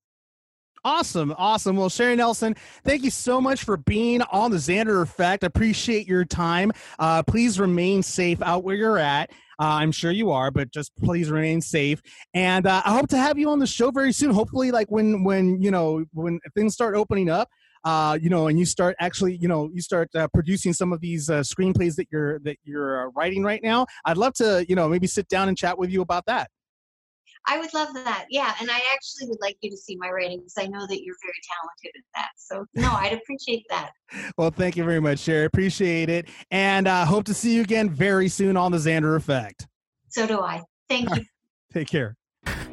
Awesome, awesome. Well, Sherry Nelson, thank you so much for being on the Xander Effect. I appreciate your time. Uh, please remain safe out where you're at. Uh, I'm sure you are, but just please remain safe. And uh, I hope to have you on the show very soon. Hopefully, like when when you know when things start opening up, uh, you know, and you start actually, you know, you start uh, producing some of these uh, screenplays that you're that you're uh, writing right now. I'd love to, you know, maybe sit down and chat with you about that. I would love that. Yeah. And I actually would like you to see my writing because I know that you're very talented at that. So, no, I'd appreciate that. Well, thank you very much, Sherry. Appreciate it, and uh, hope to see you again very soon on the Xander Effect. So do I. Thank you. Take care.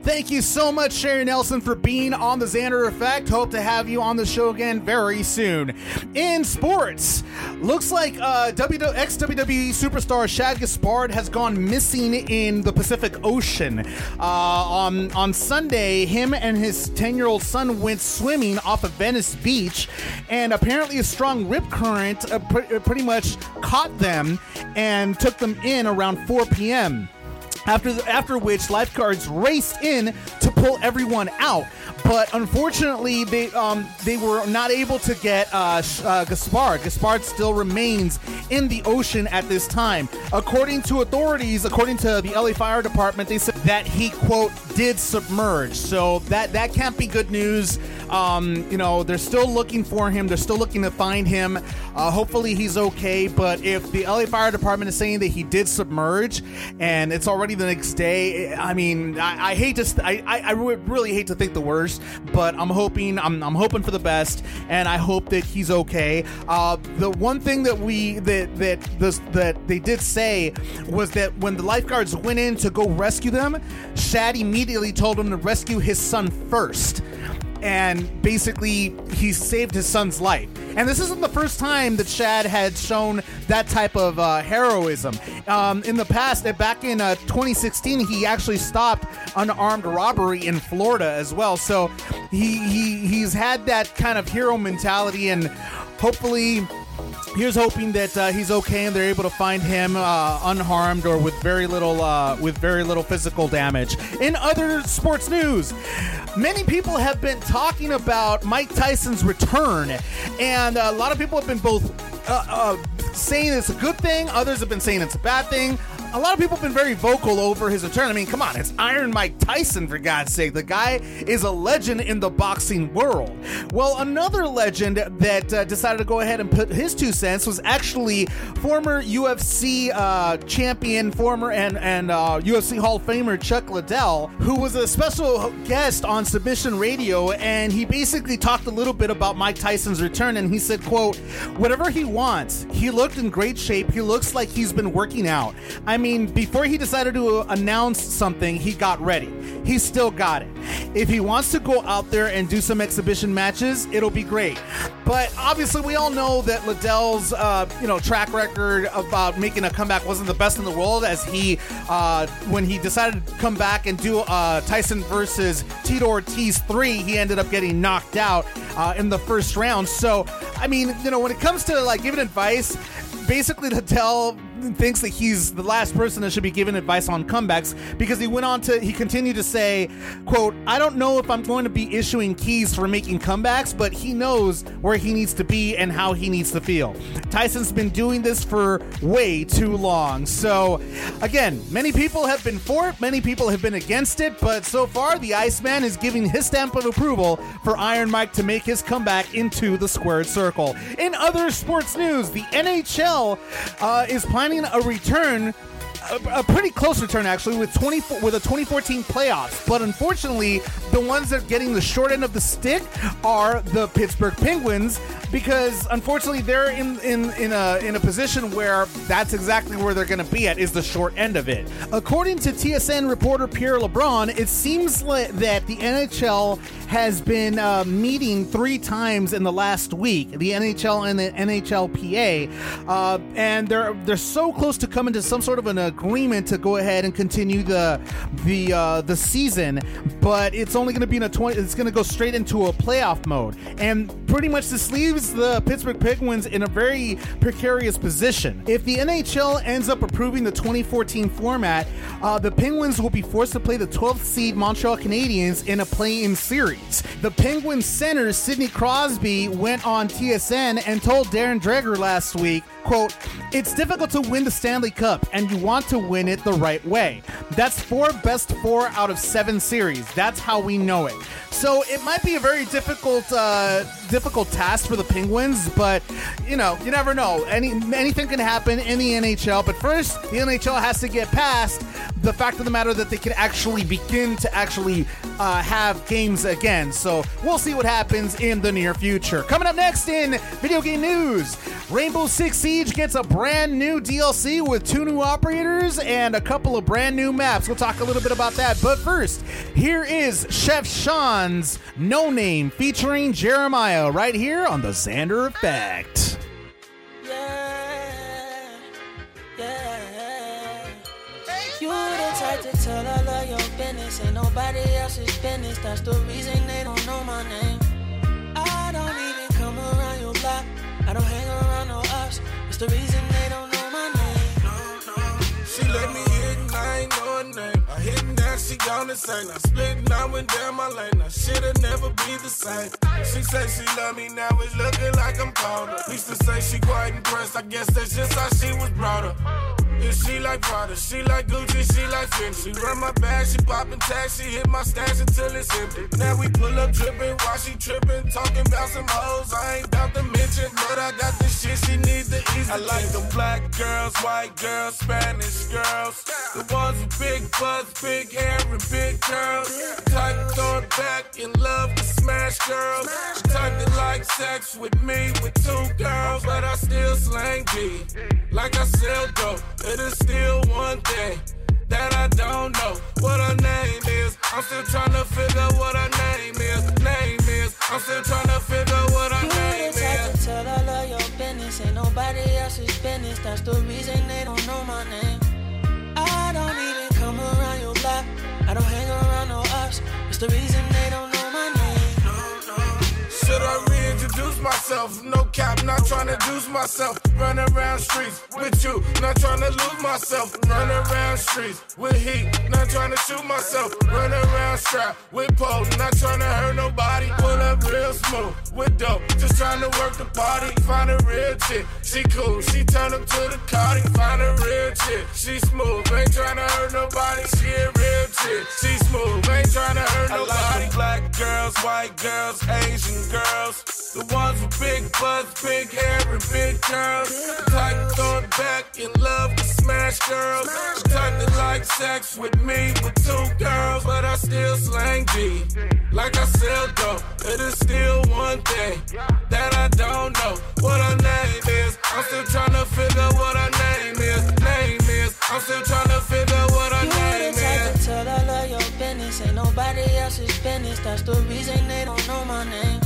Thank you so much, Sherry Nelson, for being on the Xander Effect. Hope to have you on the show again very soon. In sports, looks like uh, ex WWE superstar Shad Gaspard has gone missing in the Pacific Ocean. Uh, on on Sunday, him and his 10 year old son went swimming off of Venice Beach, and apparently a strong rip current uh, pre- pretty much caught them and took them in around 4 p.m. After after which lifeguards raced in to pull everyone out, but unfortunately they um, they were not able to get uh, uh, Gaspard. Gaspard still remains in the ocean at this time. According to authorities, according to the LA Fire Department, they said that he quote did submerge. So that that can't be good news. Um, you know they're still looking for him. They're still looking to find him. Uh, hopefully he's okay. But if the LA Fire Department is saying that he did submerge and it's already the next day, I mean, I, I hate to, st- I, I, I would really hate to think the worst, but I'm hoping, I'm, I'm hoping for the best, and I hope that he's okay. Uh, the one thing that we that that this, that they did say was that when the lifeguards went in to go rescue them, Shad immediately told them to rescue his son first and basically he saved his son's life. And this isn't the first time that Shad had shown that type of uh, heroism. Um, in the past, uh, back in uh, 2016, he actually stopped unarmed robbery in Florida as well. So he, he he's had that kind of hero mentality, and hopefully here's hoping that uh, he's okay and they're able to find him uh, unharmed or with very little uh, with very little physical damage. In other sports news, many people have been talking about Mike Tyson's return, and a lot of people have been both uh, uh, saying it's a good thing. Others have been saying it's a bad thing. A lot of people have been very vocal over his return. I mean, come on, it's Iron Mike Tyson, for God's sake. The guy is a legend in the boxing world. Well, another legend that uh, decided to go ahead and put his two cents was actually former UFC uh, champion, former and, and uh, UFC Hall of Famer Chuck Liddell, who was a special guest on Submission Radio, and he basically talked a little bit about Mike Tyson's return, and he said, quote, whatever he wants, he looked in great shape. He looks like he's been working out. I mean, before he decided to announce something, he got ready. He still got it. If he wants to go out there and do some exhibition matches, it'll be great. But obviously, we all know that Liddell's, uh, you know, track record about making a comeback wasn't the best in the world. As he, uh, when he decided to come back and do uh, Tyson versus Tito Ortiz three, he ended up getting knocked out uh, in the first round. So, I mean, you know, when it comes to like giving advice, basically Liddell thinks that he's the last person that should be given advice on comebacks because he went on to he continued to say, "quote I don't know if I'm going to be issuing keys for making comebacks, but he knows where he needs to be and how he needs to feel." Tyson's been doing this for way too long. So, again, many people have been for it, many people have been against it, but so far the Iceman is giving his stamp of approval for Iron Mike to make his comeback into the squared circle. In other sports news, the NHL uh, is planning a return. A, a pretty close return actually with 20 with a 2014 playoffs, but unfortunately, the ones that are getting the short end of the stick are the Pittsburgh Penguins because unfortunately they're in in in a in a position where that's exactly where they're going to be at is the short end of it. According to TSN reporter Pierre LeBrun, it seems like that the NHL has been uh, meeting three times in the last week, the NHL and the NHLPA, uh, and they're they're so close to coming to some sort of an agreement to go ahead and continue the the uh, the season, but it's only going to be in a twenty. It's going to go straight into a playoff mode, and pretty much this leaves the Pittsburgh Penguins in a very precarious position. If the NHL ends up approving the 2014 format, uh, the Penguins will be forced to play the 12th seed Montreal Canadiens in a play-in series. The Penguins center Sidney Crosby went on TSN and told Darren Dreger last week, quote, It's difficult to win the Stanley Cup, and you want to win it the right way. That's four best four out of seven series. That's how we know it. So it might be a very difficult, uh, difficult task for the Penguins, but you know, you never know. Any anything can happen in the NHL. But first, the NHL has to get past the fact of the matter that they can actually begin to actually uh, have games again. So we'll see what happens in the near future. Coming up next in video game news, Rainbow Six Siege gets a brand new DLC with two new operators and a couple of brand new maps. We'll talk a little bit about that. But first, here is Chef Sean's No Name featuring Jeremiah right here on the Xander Effect. Yeah, yeah. You the type to tell all of your business, ain't nobody else's business. That's the reason they don't know my name. I don't even come around your block. I don't hang around no the reason they don't know my name. She let me hit I ain't know her name. I hit down, she gone insane. I split and I went down my lane. I should've never be the same. She say she love me, now it's looking like I'm colder. Used to say she quite impressed, I guess that's just how she was brought up. Yeah, she like Prada, she like Gucci, she like Fendi. She run my bag, she poppin' tags, she hit my stash until it's empty. Now we pull up drippin', while she trippin', talking about some hoes I ain't about to mention, but I got the shit she need to ease. I like the black girls, white girls, Spanish girls, the ones with big butts, big hair, and big curls. Type to throw it back in love with smash girls. Type that like sex with me with two girls, but I still slang G. Like I sell dope, it is still one thing that I don't know what her name is. I'm still trying to figure what her name is. Name is. I'm still trying to figure what her You name the type is. to tell all of your business, ain't nobody else's business. That's the reason they don't know my name. I don't even come around your block. I don't hang around no ops. It's the reason they don't know my name. Should I reintroduce myself? No cap, not trying to juice myself. Run around streets with you, not trying to lose myself. Run around streets with heat, not trying to shoot myself. Run around strap with pole, not trying to hurt nobody. Pull up real smooth with dope, just trying to work the party. Find a real chick, she cool, she turn up to the party. Find a real chick, she smooth, ain't trying to hurt nobody. She a real chick, she smooth, ain't trying to hurt nobody. I like black girls, white girls, Asian girls. The ones with big butts, big hair, and big curls. The type to throw it back in love with smash girls. The type that like sex with me with two girls, but I still slang G. Like I sell dope, it is still one thing that I don't know what her name is. I'm still trying to figure what her name is. Name is. I'm still trying to figure what her You name the type to tell all of your business, ain't nobody else's business. That's the reason they don't know my name.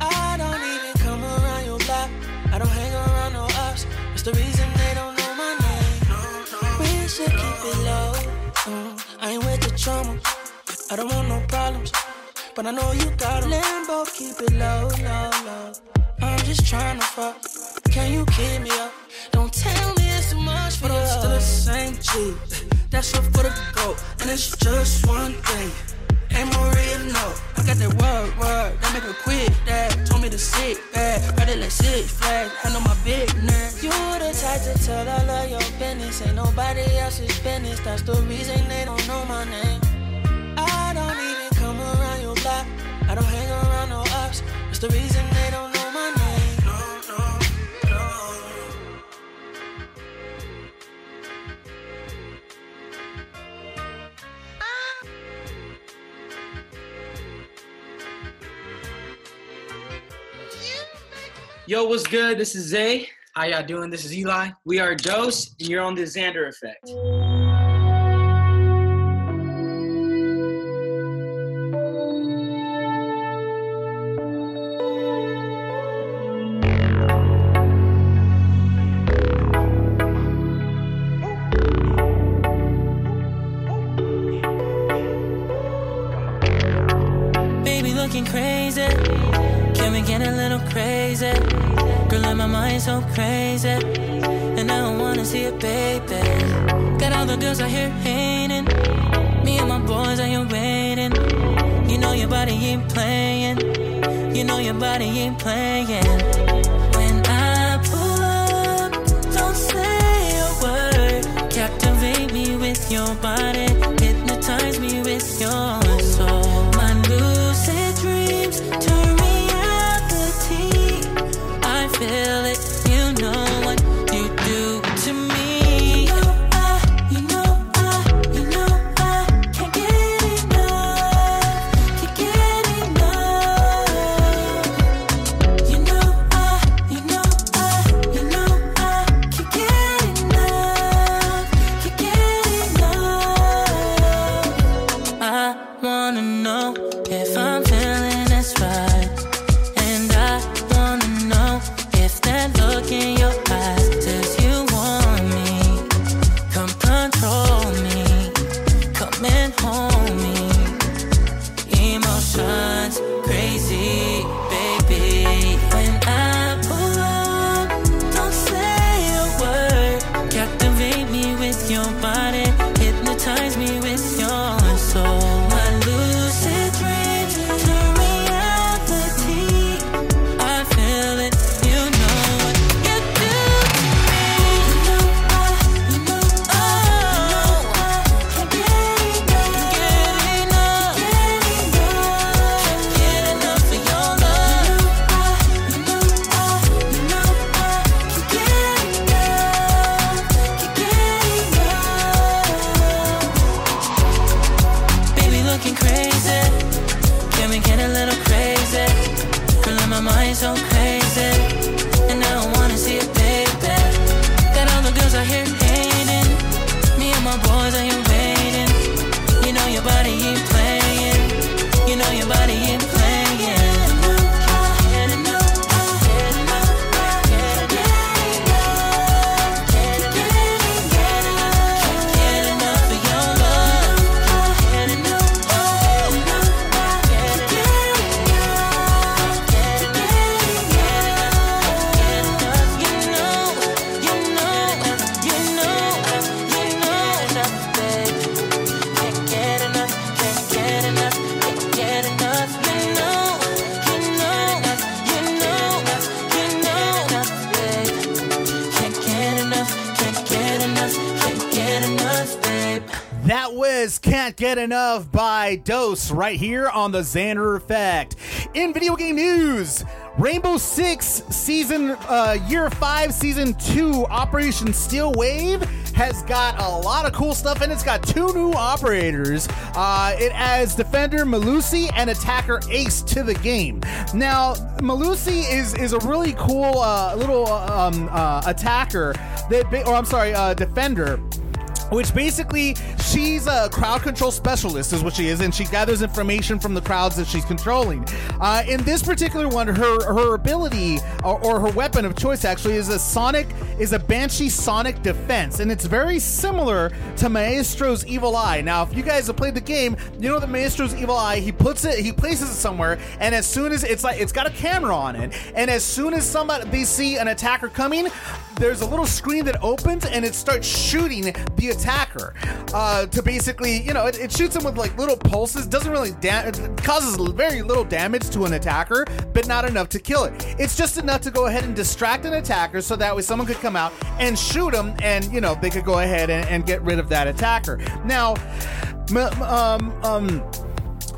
I don't even come around your block. I don't hang around no ops. It's the reason they don't know my name. We should keep it low. mm, I ain't with the drama. I don't want no problems. But I know you got 'em. Lambo, keep it low, low, low. I'm just trying to fuck. Can you keep me up? Don't tell me but I'm still the same G. That's up for the goat, and it's just one thing. Ain't Maria, no. I got that word, word, that make her quit that. Told me to sit back, read it like six flags, handle my business. You the type to tell all of your business, ain't nobody else's business. That's the reason they don't know my name. I don't even come around your block, I don't hang around no ops. That's the reason they don't Yo, what's good? This is Zay. How y'all doing? This is Eli. We are Dose, and you're on the Xander Effect. So crazy. And I don't wanna see it, baby. Got all the girls out here hating. Me and my boys are here waiting. You know your body ain't playing. You know your body ain't playing. When I pull up, don't say a word. Captivate me with your body. Dose right here on the Xander Effect. In video game news, Rainbow Six season, uh, year five, season two, Operation Steel Wave has got a lot of cool stuff and it's got two new operators. Uh, it adds Defender Melusi and Attacker Ace to the game. Now, Melusi is is a really cool uh, little um, uh, attacker that, or I'm sorry, uh, defender which basically she's a crowd control specialist is what she is and she gathers information from the crowds that she's controlling. Uh, in this particular one her her ability or, or her weapon of choice actually is a sonic is a banshee sonic defense and it's very similar to maestro's evil eye now if you guys have played the game you know that maestro's evil eye he puts it he places it somewhere and as soon as it's like it's got a camera on it and as soon as somebody they see an attacker coming there's a little screen that opens and it starts shooting the attacker uh, to basically, you know, it, it shoots him with like little pulses. Doesn't really da- it causes very little damage to an attacker, but not enough to kill it. It's just enough to go ahead and distract an attacker so that way someone could come out and shoot him, and you know they could go ahead and, and get rid of that attacker. Now, um, um.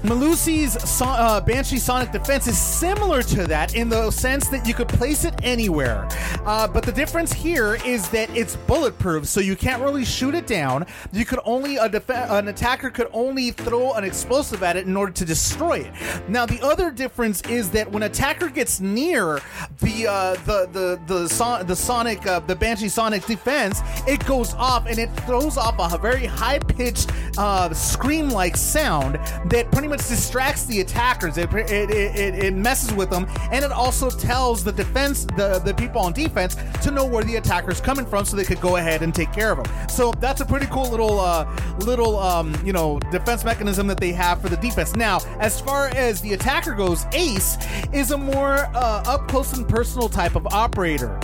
Melusi's so- uh, Banshee Sonic Defense is similar to that in the sense that you could place it anywhere. Uh, but the difference here is that it's bulletproof, so you can't really shoot it down. You could only a def- an attacker could only throw an explosive at it in order to destroy it. Now the other difference is that when attacker gets near the uh, the the the, son- the Sonic uh, the Banshee Sonic Defense, it goes off and it throws off a very high pitched uh, scream like sound that pretty much distracts the attackers. It, it, it, it messes with them, and it also tells the defense, the, the people on defense, to know where the attacker's coming from, so they could go ahead and take care of them. So that's a pretty cool little uh, little um, you know defense mechanism that they have for the defense. Now, as far as the attacker goes, Ace is a more uh, up close and personal type of operator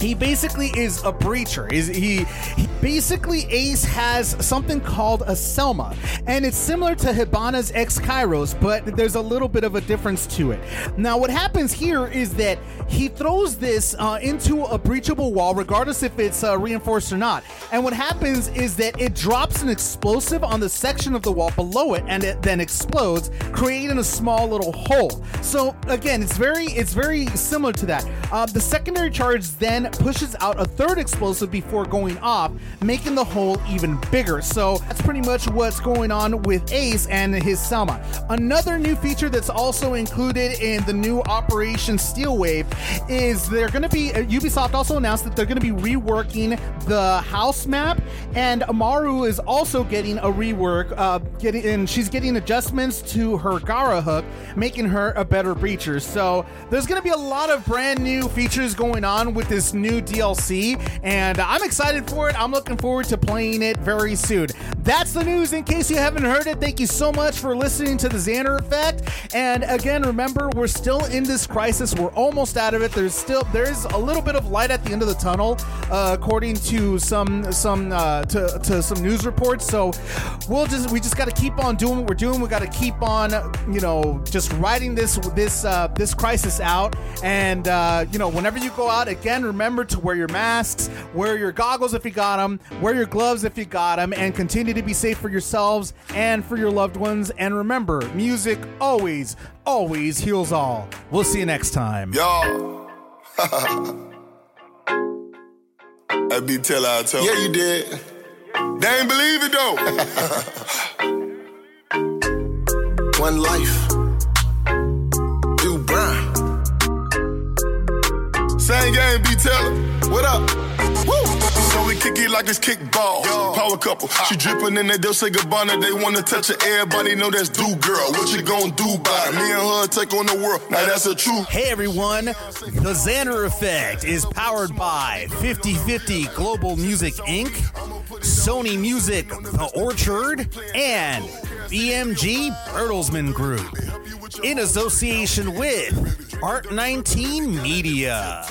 he basically is a breacher. Is he, he basically Ace has something called a Selma, and it's similar to Hibana's X-KAIROS, but there's a little bit of a difference to it. Now, what happens here is that he throws this uh, into a breachable wall, regardless if it's uh, reinforced or not. And what happens is that it drops an explosive on the section of the wall below it, and it then explodes, creating a small little hole. So again, it's very it's very similar to that. Uh, the secondary charge then pushes out a third explosive before going off, making the hole even bigger. So that's pretty much what's going on with Ace and his Selma. Another new feature that's also included in the new Operation Steel Wave is they're going to be uh, Ubisoft also announced that they're going to be reworking the house map, and Amaru is also getting a rework. Uh, getting and she's getting adjustments to her Garra hook, making her a better breacher. So there's going to be a lot of brand new features going on with this new DLC, and I'm excited for it. I'm looking forward to playing it very soon. That's the news. In case you haven't heard it, thank you so much for listening to the Xander Effect. And again, remember, we're still in this crisis. We're almost out of it. There's still there's a little bit of light at the end of the tunnel, uh, according to some some uh, to, to some news reports. So we'll just we just got to keep on doing what we're doing. We got to keep on you know just riding this this uh, this crisis out. And uh, you know whenever you go out again, remember to wear your masks, wear your goggles if you got them, wear your gloves if you got them, and continue to be safe for yourselves and for your loved ones. And remember, music always always heals all. We'll see you next time. Y'all. I be tell I told. Yeah, you did. They ain't believe it though. One life. Same game, be teller. What up? Woo! So we kick it like it's kickball. Power couple. She uh. dripping in that Dolce Gabbana. They wanna touch her. Everybody know that's do girl. What you gonna do by it? Me and her take on the world. Now that's a truth. Hey everyone, the Xander Effect is powered by 5050 Global Music Inc., Sony Music The Orchard, and BMG Bertelsmann Group in association with Art 19 Media.